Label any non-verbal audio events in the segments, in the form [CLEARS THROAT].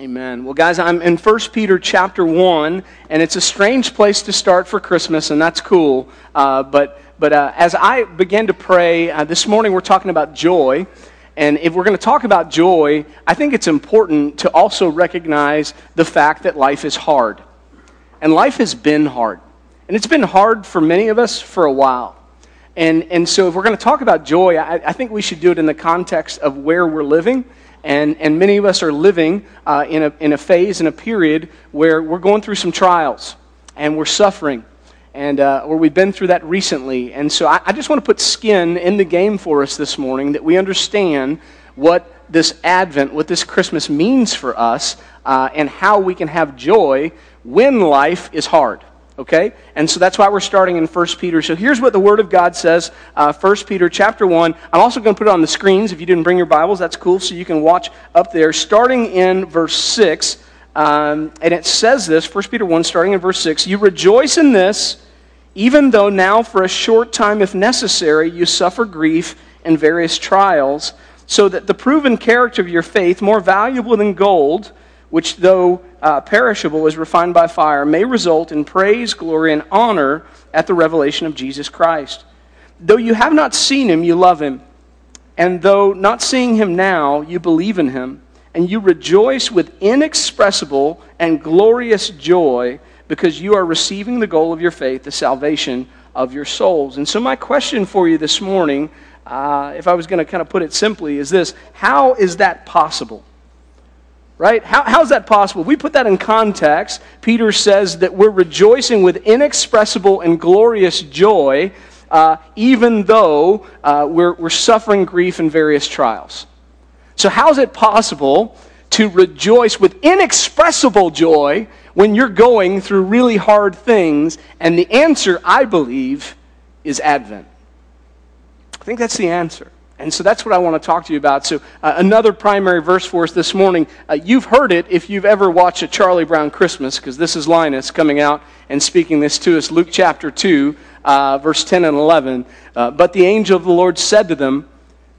Amen. Well, guys, I'm in 1 Peter chapter 1, and it's a strange place to start for Christmas, and that's cool. Uh, but but uh, as I began to pray, uh, this morning we're talking about joy. And if we're going to talk about joy, I think it's important to also recognize the fact that life is hard. And life has been hard. And it's been hard for many of us for a while. And, and so if we're going to talk about joy, I, I think we should do it in the context of where we're living and, and many of us are living uh, in, a, in a phase, in a period where we're going through some trials and we're suffering. And, uh, or we've been through that recently. And so I, I just want to put skin in the game for us this morning that we understand what this Advent, what this Christmas means for us, uh, and how we can have joy when life is hard okay? And so that's why we're starting in 1 peter. So here's what the word of god says uh, 1 peter chapter 1 i'm also going to put it on the screens. If you didn't bring your bibles that's cool so you can watch up there. Starting in verse 6 um, and it says this 1 peter 1 starting in verse 6 you rejoice in this even though now for a short time if necessary you suffer grief and various trials so that the proven character of your faith more valuable than gold which though uh, perishable is refined by fire, may result in praise, glory, and honor at the revelation of Jesus Christ. Though you have not seen him, you love him. And though not seeing him now, you believe in him. And you rejoice with inexpressible and glorious joy because you are receiving the goal of your faith, the salvation of your souls. And so, my question for you this morning, uh, if I was going to kind of put it simply, is this How is that possible? Right? How, how's that possible? We put that in context. Peter says that we're rejoicing with inexpressible and glorious joy, uh, even though uh, we're, we're suffering grief in various trials. So, how is it possible to rejoice with inexpressible joy when you're going through really hard things? And the answer, I believe, is Advent. I think that's the answer. And so that's what I want to talk to you about. So, uh, another primary verse for us this morning. Uh, you've heard it if you've ever watched a Charlie Brown Christmas, because this is Linus coming out and speaking this to us. Luke chapter 2, uh, verse 10 and 11. Uh, but the angel of the Lord said to them,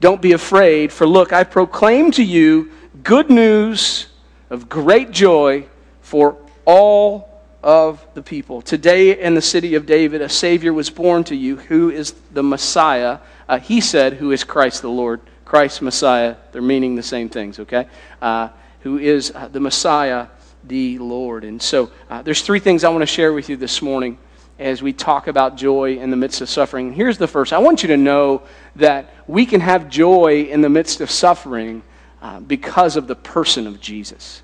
Don't be afraid, for look, I proclaim to you good news of great joy for all of the people. Today in the city of David, a Savior was born to you, who is the Messiah uh, he said, Who is Christ the Lord? Christ Messiah. They're meaning the same things, okay? Uh, who is uh, the Messiah, the Lord. And so uh, there's three things I want to share with you this morning as we talk about joy in the midst of suffering. Here's the first I want you to know that we can have joy in the midst of suffering uh, because of the person of Jesus.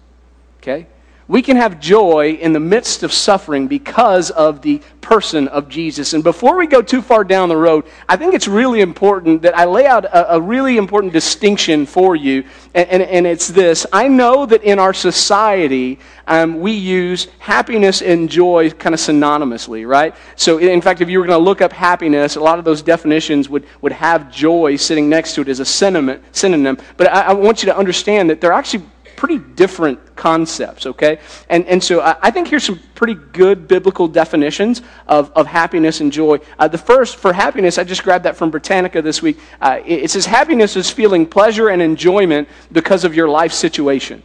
Okay? We can have joy in the midst of suffering because of the person of Jesus. And before we go too far down the road, I think it's really important that I lay out a, a really important distinction for you, and, and, and, it's this. I know that in our society, um, we use happiness and joy kind of synonymously, right? So, in fact, if you were going to look up happiness, a lot of those definitions would, would have joy sitting next to it as a synonym. synonym. But I, I want you to understand that they're actually pretty different concepts, okay? And, and so I, I think here's some pretty good biblical definitions of, of happiness and joy. Uh, the first, for happiness, I just grabbed that from Britannica this week. Uh, it, it says happiness is feeling pleasure and enjoyment because of your life situation,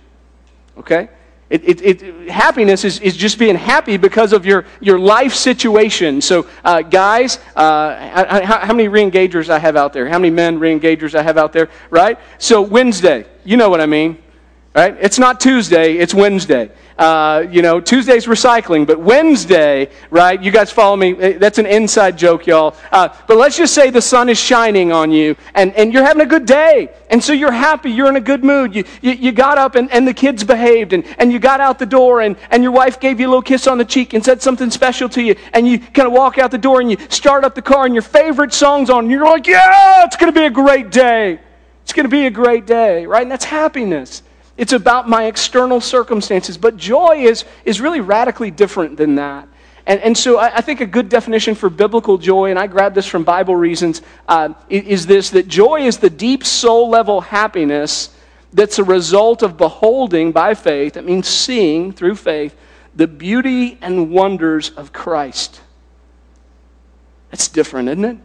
okay? It, it, it, happiness is, is just being happy because of your, your life situation. So, uh, guys, uh, how, how, many reengagers I have out there? How many men reengagers I have out there, right? So, Wednesday, you know what I mean. Right? It's not Tuesday, it's Wednesday. Uh, you know, Tuesday's recycling, but Wednesday, right? You guys follow me? Eh, that's an inside joke, y'all. Uh, but let's just say the sun is shining on you and, and you're having a good day. And so you're happy, you're in a good mood. You, you, you got up and, and the kids behaved and, and you got out the door and, and your wife gave you a little kiss on the cheek and said something special to you. And you kind of walk out the door and you start up the car and your favorite song's on. And you're like, yeah, it's going to be a great day. It's going to be a great day, right? And that's happiness. It's about my external circumstances. But joy is, is really radically different than that. And, and so I, I think a good definition for biblical joy, and I grabbed this from Bible reasons, uh, is this that joy is the deep soul level happiness that's a result of beholding by faith, that means seeing through faith, the beauty and wonders of Christ. That's different, isn't it?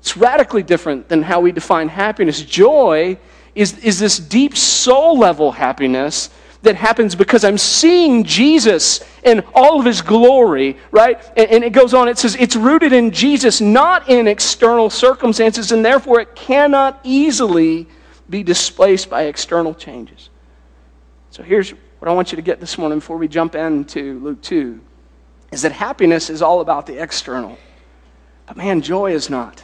It's radically different than how we define happiness. Joy is, is this deep soul level happiness that happens because I'm seeing Jesus in all of his glory, right? And, and, it goes on, it says, it's rooted in Jesus, not in external circumstances, and therefore it cannot easily be displaced by external changes. So here's what I want you to get this morning before we jump into Luke 2 is that happiness is all about the external. But man, joy is not.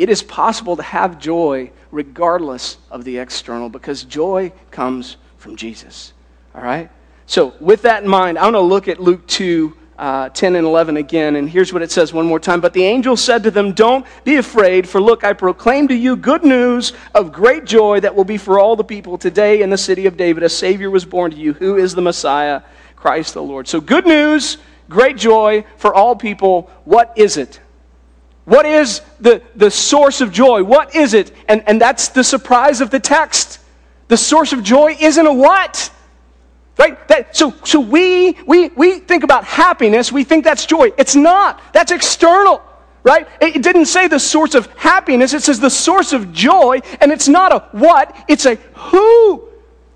It is possible to have joy regardless of the external because joy comes from Jesus. All right? So, with that in mind, I want to look at Luke 2 uh, 10 and 11 again. And here's what it says one more time. But the angel said to them, Don't be afraid, for look, I proclaim to you good news of great joy that will be for all the people. Today in the city of David, a Savior was born to you, who is the Messiah, Christ the Lord. So, good news, great joy for all people. What is it? What is the, the source of joy? What is it? And, and that's the surprise of the text. The source of joy isn't a what? Right? That, so so we, we, we think about happiness, we think that's joy. It's not. That's external. Right? It didn't say the source of happiness, it says the source of joy, and it's not a what, it's a who.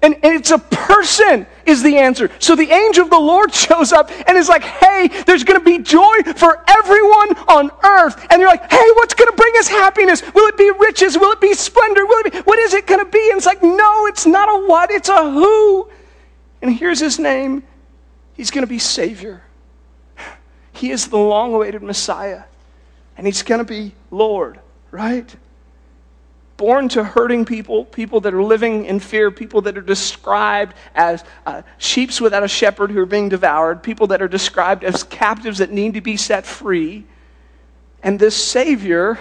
And, and it's a person is the answer. So the angel of the Lord [LAUGHS] shows up and is like, hey, there's going to be joy for everyone on earth. And you're like, hey, what's going to bring us happiness? Will it be riches? Will it be splendor? Will it be, what is it going to be? And it's like, no, it's not a what, it's a who. And here's his name He's going to be Savior. He is the long awaited Messiah. And he's going to be Lord, right? Born to hurting people, people that are living in fear, people that are described as uh, sheep without a shepherd who are being devoured, people that are described as captives that need to be set free. And this Savior,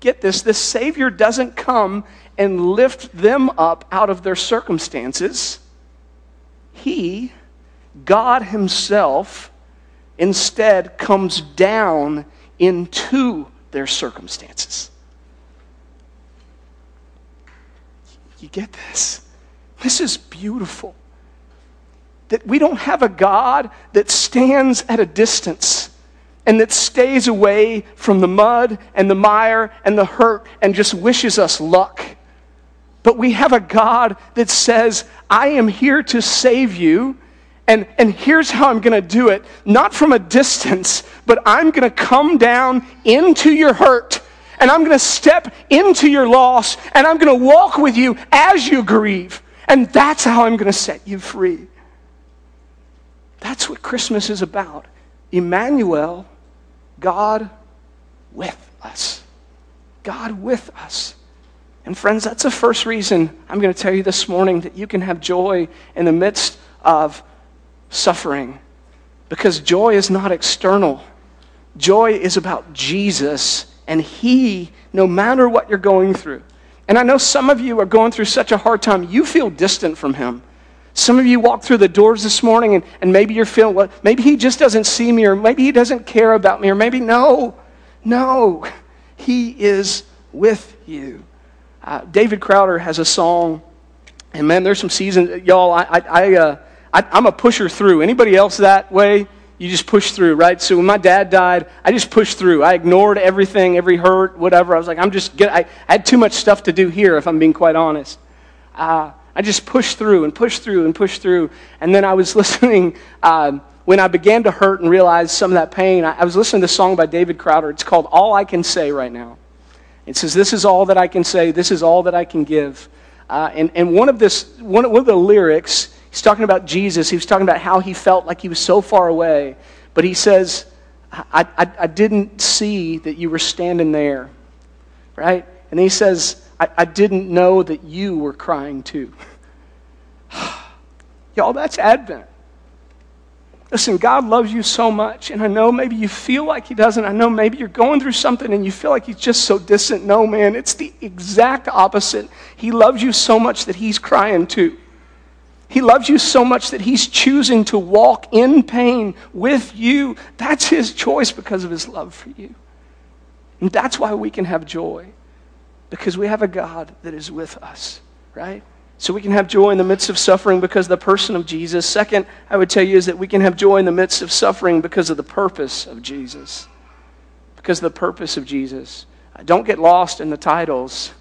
get this, this Savior doesn't come and lift them up out of their circumstances. He, God Himself, instead comes down into their circumstances. You get this? This is beautiful. That we don't have a God that stands at a distance and that stays away from the mud and the mire and the hurt and just wishes us luck. But we have a God that says, I am here to save you. And, and here's how I'm going to do it not from a distance, but I'm going to come down into your hurt and I'm going to step into your loss and I'm going to walk with you as you grieve. And that's how I'm going to set you free. That's what Christmas is about. Emmanuel, God with us. God with us. And friends, that's the first reason I'm going to tell you this morning that you can have joy in the midst of suffering. Because joy is not external, joy is about Jesus and He, no matter what you're going through. And I know some of you are going through such a hard time, you feel distant from Him. Some of you walk through the doors this morning and, and maybe you're feeling, well, maybe He just doesn't see me, or maybe He doesn't care about me, or maybe no, no, [LAUGHS] He is with you. Uh, David Crowder has a song, and man, there's some seasons, y'all, I, I, I, uh, I, I'm a pusher through. Anybody else that way? You just push through, right? So when my dad died, I just pushed through. I ignored everything, every hurt, whatever. I was like, I'm just good. I, I had too much stuff to do here, if I'm being quite honest. Uh, I just pushed through and pushed through and pushed through. And then I was [LAUGHS] listening, um, when I began to hurt and realize some of that pain, I, I was listening to a song by David Crowder. It's called All I Can Say Right Now. It says, This is all that I can say, this is all that I can give. Uh, and, and one of this, one, one of the lyrics, He's talking about Jesus. He was talking about how he felt like he was so far away. But he says, I, I, I didn't see that you were standing there. Right? And he says, I, I didn't know that you were crying too. [SIGHS] Y'all, that's Advent. Listen, God loves you so much, and I know maybe you feel like He doesn't. I know maybe you're going through something and you feel like He's just so distant. No, man, it's the exact opposite. He loves you so much that He's crying too. He loves you so much that he's choosing to walk in pain with you. That's his choice because of his love for you. And that's why we can have joy, because we have a God that is with us, right? So we can have joy in the midst of suffering because of the person of Jesus. Second, I would tell you is that we can have joy in the midst of suffering because of the purpose of Jesus. Because of the purpose of Jesus. Don't get lost in the titles.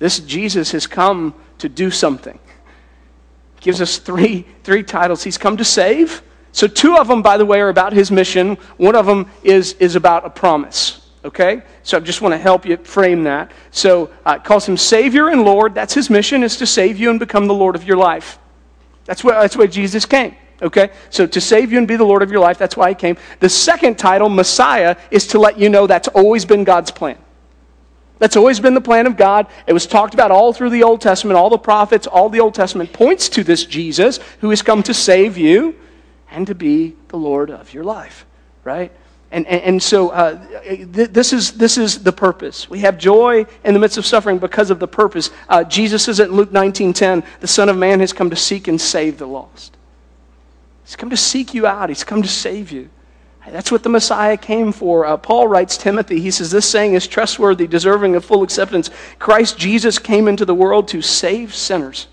This Jesus has come to do something. Gives us three, three titles. He's come to save. So, two of them, by the way, are about his mission. One of them is, is about a promise. Okay? So, I just want to help you frame that. So, uh, calls him Savior and Lord. That's his mission, is to save you and become the Lord of your life. That's why, that's why Jesus came. Okay? So, to save you and be the Lord of your life, that's why he came. The second title, Messiah, is to let you know that's always been God's plan. That's always been the plan of God. It was talked about all through the Old Testament. All the prophets, all the Old Testament points to this Jesus who has come to save you and to be the Lord of your life, right? And, and, and so uh, th- this, is, this is the purpose. We have joy in the midst of suffering because of the purpose. Uh, Jesus says in Luke 19.10, the Son of Man has come to seek and save the lost. He's come to seek you out. He's come to save you. That's what the Messiah came for. Uh, Paul writes Timothy, he says, This saying is trustworthy, deserving of full acceptance. Christ Jesus came into the world to save sinners.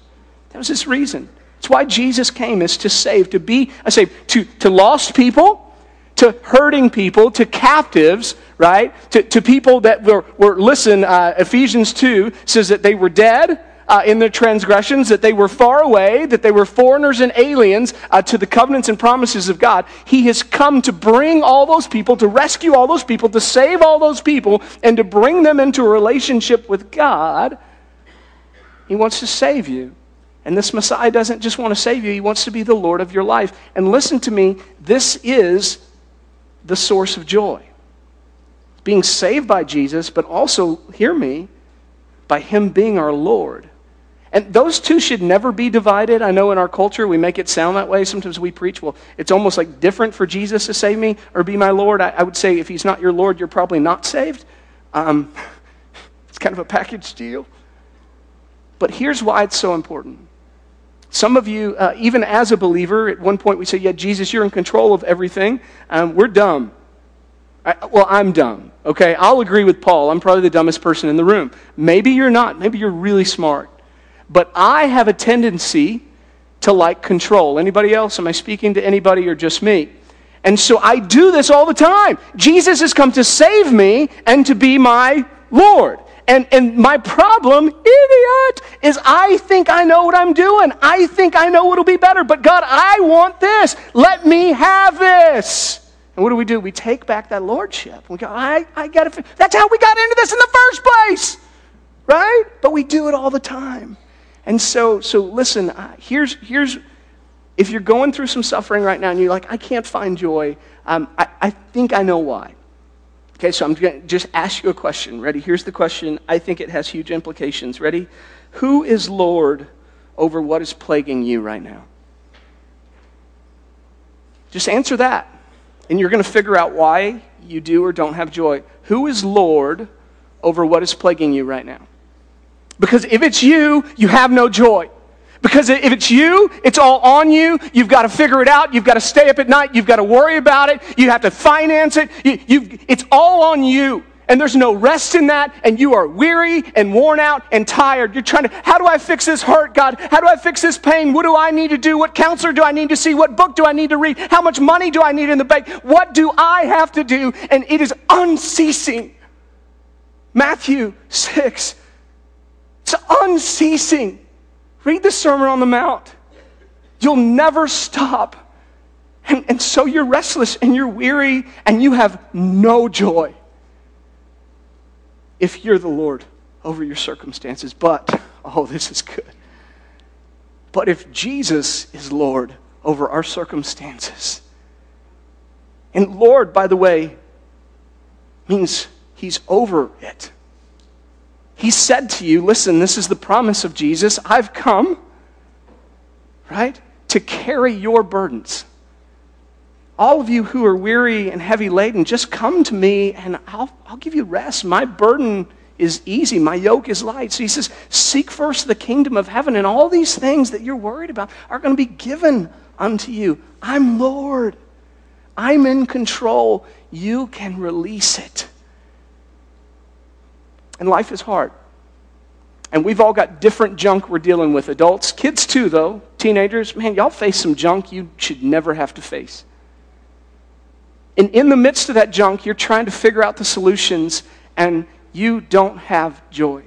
That was his reason. That's why Jesus came, is to save, to be, I say, to, to lost people, to hurting people, to captives, right? To, to people that were, were listen, uh, Ephesians 2 says that they were dead uh, in their transgressions, that they were far away, that they were foreigners and aliens uh, to the covenants and promises of God. He has come to bring all those people, to rescue all those people, to save all those people, and to bring them into a relationship with God. He wants to save you. And this Messiah doesn't just want to save you, he wants to be the Lord of your life. And listen to me, this is the source of joy. Being saved by Jesus, but also, hear me, by him being our Lord. And those two should never be divided. I know in our culture we make it sound that way. Sometimes we preach, well, it's almost like different for Jesus to save me or be my Lord. I, I would say if he's not your Lord, you're probably not saved. Um, [LAUGHS] it's kind of a package deal. But here's why it's so important. Some of you, uh, even as a believer, at one point we say, Yeah, Jesus, you're in control of everything. Um, we're dumb. I, well, I'm dumb. Okay, I'll agree with Paul. I'm probably the dumbest person in the room. Maybe you're not. Maybe you're really smart. But I have a tendency to like control. Anybody else? Am I speaking to anybody or just me? And so I do this all the time. Jesus has come to save me and to be my Lord. And, and my problem, idiot, is I think I know what I'm doing. I think I know what'll be better. But God, I want this. Let me have this. And what do we do? We take back that lordship. We go, I, I got to. That's how we got into this in the first place, right? But we do it all the time. And so, so listen, uh, here's, here's, if you're going through some suffering right now and you're like, I can't find joy, um, I, I think I know why. Okay, so I'm going to just ask you a question. Ready? Here's the question. I think it has huge implications. Ready? Who is Lord over what is plaguing you right now? Just answer that. And you're going to figure out why you do or don't have joy. Who is Lord over what is plaguing you right now? Because if it's you, you have no joy. Because if it's you, it's all on you. You've got to figure it out. You've got to stay up at night. You've got to worry about it. You have to finance it. You, it's all on you. And there's no rest in that. And you are weary and worn out and tired. You're trying to, how do I fix this hurt, God? How do I fix this pain? What do I need to do? What counselor do I need to see? What book do I need to read? How much money do I need in the bank? What do I have to do? And it is unceasing. Matthew 6 it's unceasing. Read the Sermon on the Mount. You'll never stop. And, and so you're restless and you're weary and you have no joy if you're the Lord over your circumstances. But, oh, this is good. But if Jesus is Lord over our circumstances, and Lord, by the way, means He's over it. He said to you, Listen, this is the promise of Jesus. I've come, right, to carry your burdens. All of you who are weary and heavy laden, just come to me and I'll, I'll give you rest. My burden is easy, my yoke is light. So he says, Seek first the kingdom of heaven, and all these things that you're worried about are going to be given unto you. I'm Lord, I'm in control. You can release it. And life is hard. And we've all got different junk we're dealing with. Adults, kids too, though. Teenagers, man, y'all face some junk you should never have to face. And in the midst of that junk, you're trying to figure out the solutions, and you don't have joy.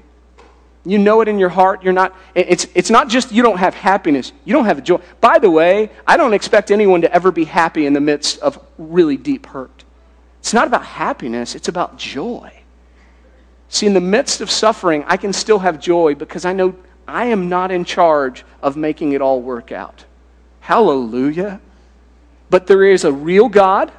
You know it in your heart. You're not, it's, it's not just you don't have happiness, you don't have joy. By the way, I don't expect anyone to ever be happy in the midst of really deep hurt. It's not about happiness, it's about joy. See, in the midst of suffering, I can still have joy because I know I am not in charge of making it all work out. Hallelujah. But there is a real God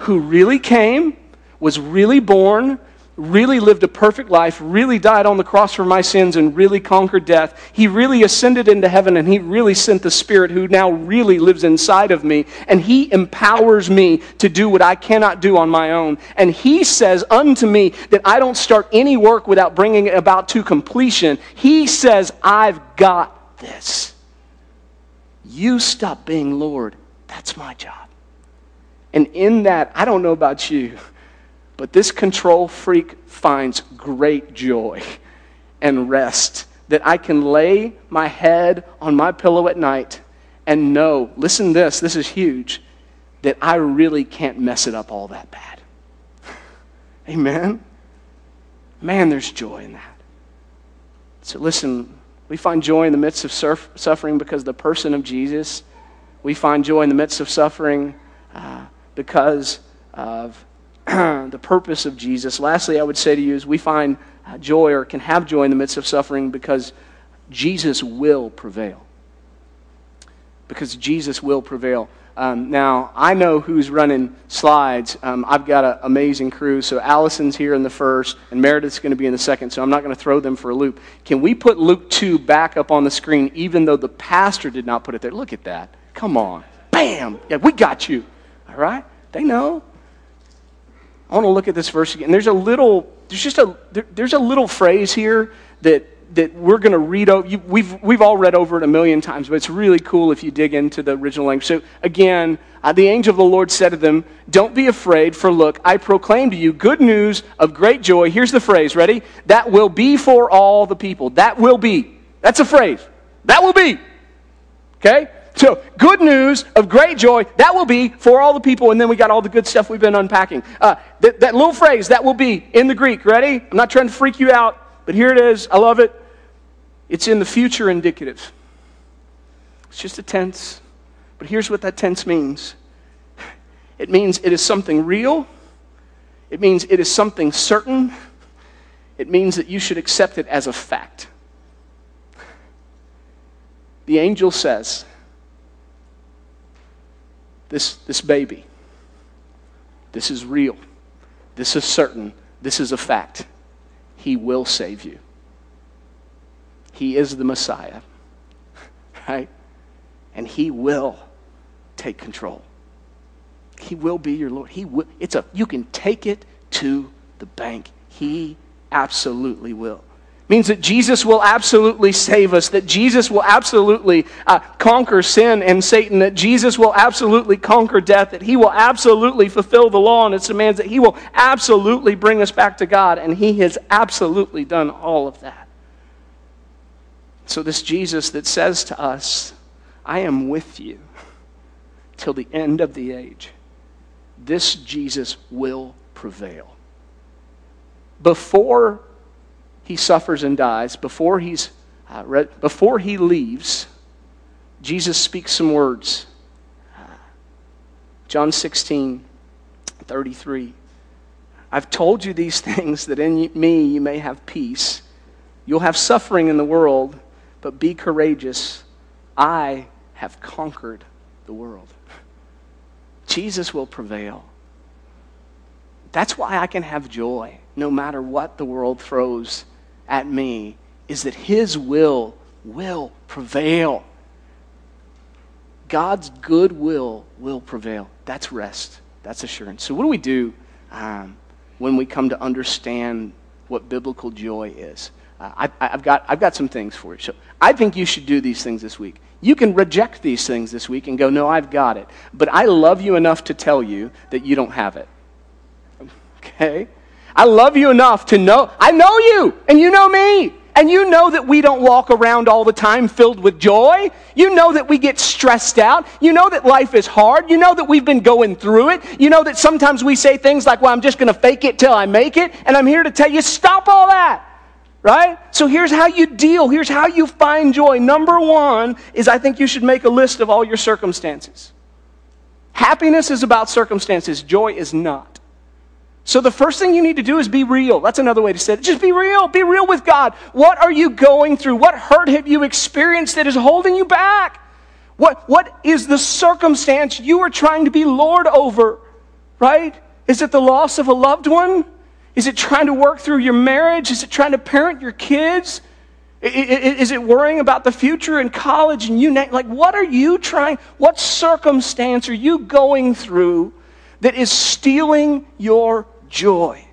who really came, was really born, really lived a perfect life, really died on the cross for my sins, and really conquered death. He really ascended into heaven, and He really sent the Spirit who now really lives inside of me, and He empowers me to do what I cannot do on my own. And He says unto me that I don't start any work without bringing it about to completion. He says, I've got this. You stop being Lord. That's my job. And in that, I don't know about you. But this control freak finds great joy and rest that I can lay my head on my pillow at night and know, listen this, this is huge, that I really can't mess it up all that bad. [LAUGHS] Amen? Man, there's joy in that. So listen, we find joy in the midst of surf- suffering because the person of Jesus. We find joy in the midst of suffering uh, because of [CLEARS THROAT] the purpose of Jesus. Lastly, I would say to you is we find joy or can have joy in the midst of suffering because Jesus will prevail. Because Jesus will prevail. Um, now, I know who's running slides. Um, I've got an amazing crew. So Allison's here in the first, and Meredith's going to be in the second, so I'm not going to throw them for a loop. Can we put Luke 2 back up on the screen, even though the pastor did not put it there? Look at that. Come on. Bam! Yeah, we got you. All right? They know. I want to look at this verse again. There's a little, there's just a, there, there's a little phrase here that, that we're going to read over. You, we've, we've all read over it a million times, but it's really cool if you dig into the original language. So again, uh, the angel of the Lord said to them, Don't be afraid, for look, I proclaim to you good news of great joy. Here's the phrase, ready? That will be for all the people. That will be. That's a phrase. That will be. Okay? So, good news of great joy, that will be for all the people. And then we got all the good stuff we've been unpacking. Uh, that, that little phrase, that will be in the Greek. Ready? I'm not trying to freak you out, but here it is. I love it. It's in the future indicative. It's just a tense. But here's what that tense means it means it is something real, it means it is something certain, it means that you should accept it as a fact. The angel says, this, this baby. This is real. This is certain. This is a fact. He will save you. He is the Messiah, [LAUGHS] right? And He will take control. He will be your Lord. He will. It's a. You can take it to the bank. He absolutely will means that Jesus will absolutely save us, that Jesus will absolutely uh, conquer sin and Satan, that Jesus will absolutely conquer death, that he will absolutely fulfill the law and its demands, that he will absolutely bring us back to God, and he has absolutely done all of that. So, this Jesus that says to us, I am with you till the end of the age, this Jesus will prevail. Before he suffers and dies, before, he's, uh, re- before he leaves, Jesus speaks some words. Uh, John 16, 33. I've told you these [LAUGHS] things that in me you may have peace. You'll have suffering in the world, but be courageous. I have conquered the world. [LAUGHS] Jesus will prevail. That's why I can have joy no matter what the world throws at me is that His will will prevail. God's good will will prevail. That's rest. That's assurance. So, what do we do um, when we come to understand what biblical joy is? Uh, I, have got, I've got some things for you. So, I think you should do these things this week. You can reject these things this week and go, No, I've got it. But I love you enough to tell you that you don't have it. [LAUGHS] Okay? I love you enough to know, I know you, and you know me. And you know that we don't walk around all the time filled with joy. You know that we get stressed out. You know that life is hard. You know that we've been going through it. You know that sometimes we say things like, well, I'm just going to fake it till I make it. And I'm here to tell you, stop all that. right? So here's how you deal. Here's how you find joy. Number one is I think you should make a list of all your circumstances. Happiness is about circumstances, joy is not. So the first thing you need to do is be real. That's another way to say it. Just be real. Be real with God. What are you going through? What hurt have you experienced that is holding you back? What, what is the circumstance you are trying to be Lord over? Right? Is it the loss of a loved one? Is it trying to work through your marriage? Is it trying to parent your kids? Is it worrying about the future in college and you like what are you trying what circumstance are you going through that is stealing your joy?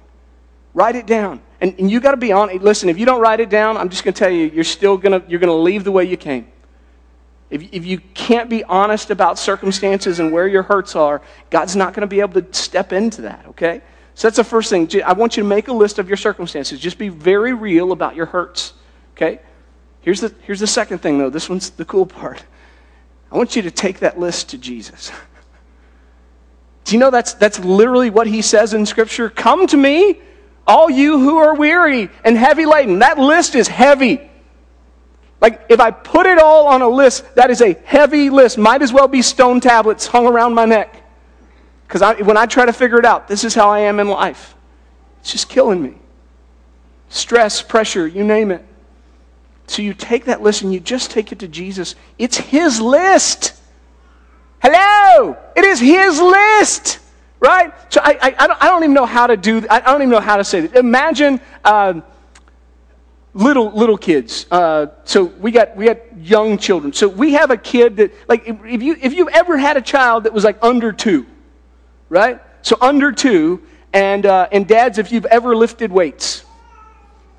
Write it down. And, and you got to be honest. Listen, if you don't write it down, I'm just going to tell you, you're still going to, you're going to leave the way you came. If, if you can't be honest about circumstances and where your hurts are, God's not going to be able to step into that, okay? So that's the first thing. I want you to make a list of your circumstances. Just be very real about your hurts. Okay? Here's the, here's the second thing, though. This one's the cool part. I want you to take that list to Jesus. Do you know that's, that's literally what he says in Scripture? Come to me, all you who are weary and heavy laden. That list is heavy. Like, if I put it all on a list, that is a heavy list. Might as well be stone tablets hung around my neck. Because when I try to figure it out, this is how I am in life. It's just killing me. Stress, pressure, you name it. So you take that list and you just take it to Jesus. It's His list. Hello! It is His list. Right? So I, I, I, don't, I don't, even know how to do I don't even know how to say it. Imagine uh, little little kids. Uh, so we got we got young children. So we have a kid that like if you if you've ever had a child that was like under two, right? So under two, and, uh, and dads, if you've ever lifted weights,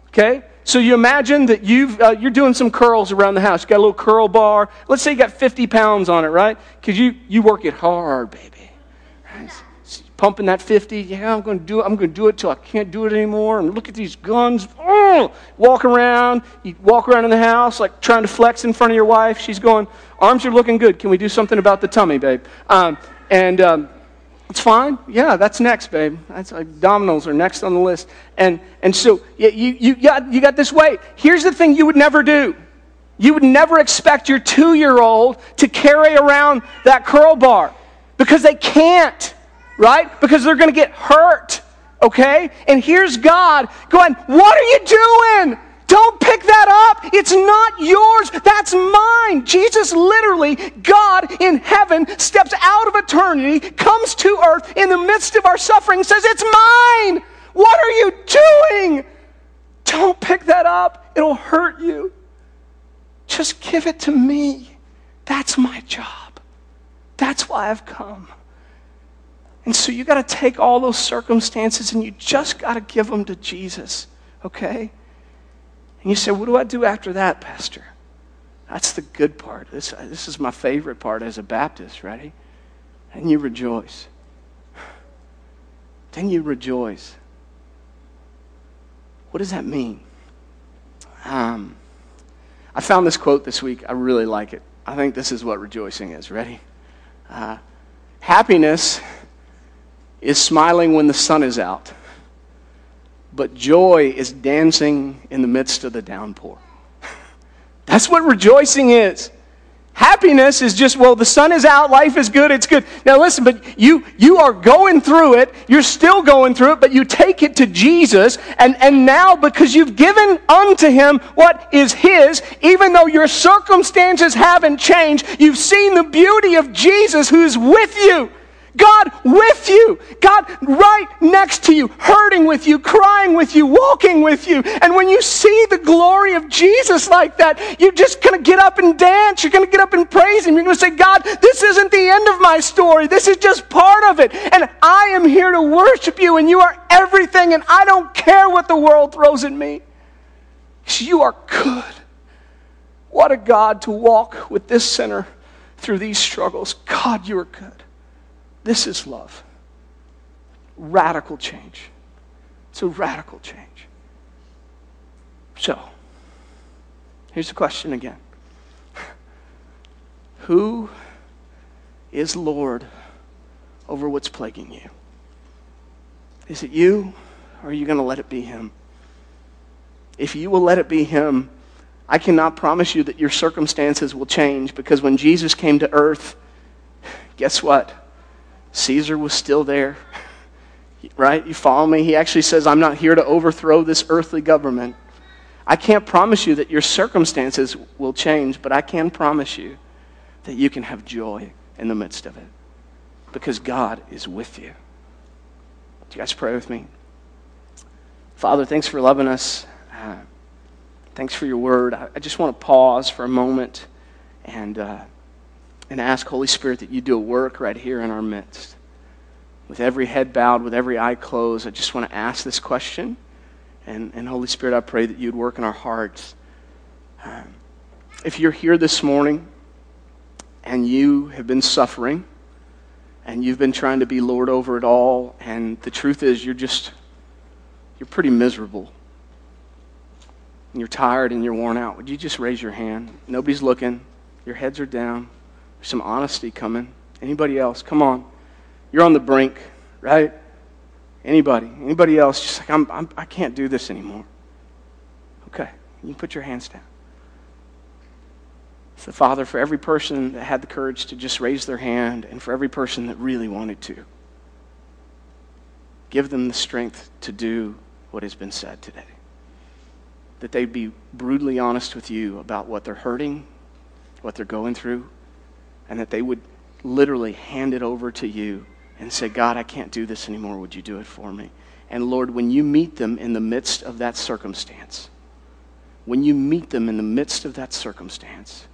okay? So you imagine that you've, uh, you're doing some curls around the house. You got a little curl bar. Let's say you got 50 pounds on it, right? Because you, you work it hard, baby. Right? Pumping that 50. Yeah, I'm going to do it. I'm going to do it till I can't do it anymore. And look at these guns. Oh! Walk around. You walk around in the house like trying to flex in front of your wife. She's going, arms are looking good. Can we do something about the tummy, babe? Um, and um, it's fine. Yeah, that's next, babe. That's like dominoes are next on the list. And, and so you, you, got, you got this weight. Here's the thing you would never do. You would never expect your two year old to carry around that curl bar because they can't, right? Because they're going to get hurt, okay? And here's God going, What are you doing? Don't pick that up. It's not yours. That's mine. Jesus literally, God in heaven, steps out of eternity, comes to earth in the midst of our suffering, says, It's mine. What are you doing? Don't pick that up. It'll hurt you. Just give it to me. That's my job. That's why I've come. And so you got to take all those circumstances and you just got to give them to Jesus, okay? And you say, What do I do after that, Pastor? That's the good part. This, this is my favorite part as a Baptist, ready? And you rejoice. [SIGHS] Then you rejoice. What does that mean? Um, I found this quote this week. I really like it. I think this is what rejoicing is. Ready? Uh, happiness is smiling when the sun is out but joy is dancing in the midst of the downpour. [LAUGHS] That's what rejoicing is. Happiness is just, well, the sun is out, life is good, it's good. Now listen, but you you are going through it, you're still going through it, but you take it to Jesus, and, and now because you've given unto him what is his, even though your circumstances haven't changed, you've seen the beauty of Jesus who's with you. God with you. God right next to you, hurting with you, crying with you, walking with you. And when you see the glory of Jesus like that, you're just going to get up and dance. You're going to get up and praise Him. You're going to say, God, this isn't the end of my story. This is just part of it. And I am here to worship you, and you are everything, and I don't care what the world throws at me. You are good. What a God to walk with this sinner through these struggles. God, you are good. This is love. Radical change. It's a radical change. So, here's the question again [LAUGHS] Who is Lord over what's plaguing you? Is it you, or are you going to let it be Him? if you will let it be Him, I cannot promise you that your circumstances will change because when Jesus came to earth, guess what? Caesar was still there. Right? You follow me? He actually says, I'm not here to overthrow this earthly government. I can't promise you that your circumstances will change, but I can promise you that you can have joy in the midst of it because God is with you. Do you guys pray with me? Father, thanks for loving us. Uh, thanks for your word. I, I, just want to pause for a moment and, uh, and ask, Holy Spirit, that you do a work right here in our midst. With every head bowed, with every eye closed, I just want to ask this question. And, and Holy Spirit, I pray that you'd work in our hearts. Um, if you're here this morning and you have been suffering and you've been trying to be Lord over it all, and the truth is you're just, you're pretty miserable. And you're tired and you're worn out. Would you just raise your hand? Nobody's looking. Your heads are down. Some honesty coming. Anybody else? Come on. You're on the brink, right? Anybody? Anybody else? Just like, I'm, I'm, I can't do this anymore. Okay. You can put your hands down. So, Father, for every person that had the courage to just raise their hand, and for every person that really wanted to, give them the strength to do what has been said today. That they'd be brutally honest with you about what they're hurting, what they're going through, and that they would literally hand it over to you and say, God, I can't do this anymore. Would you do it for me? And Lord, when you meet them in the midst of that circumstance, when you meet them in the midst of that circumstance,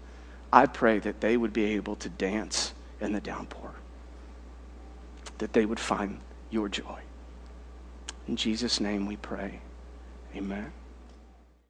I pray that they would be able to dance in the downpour, that they would find your joy. In Jesus' name we pray. Amen.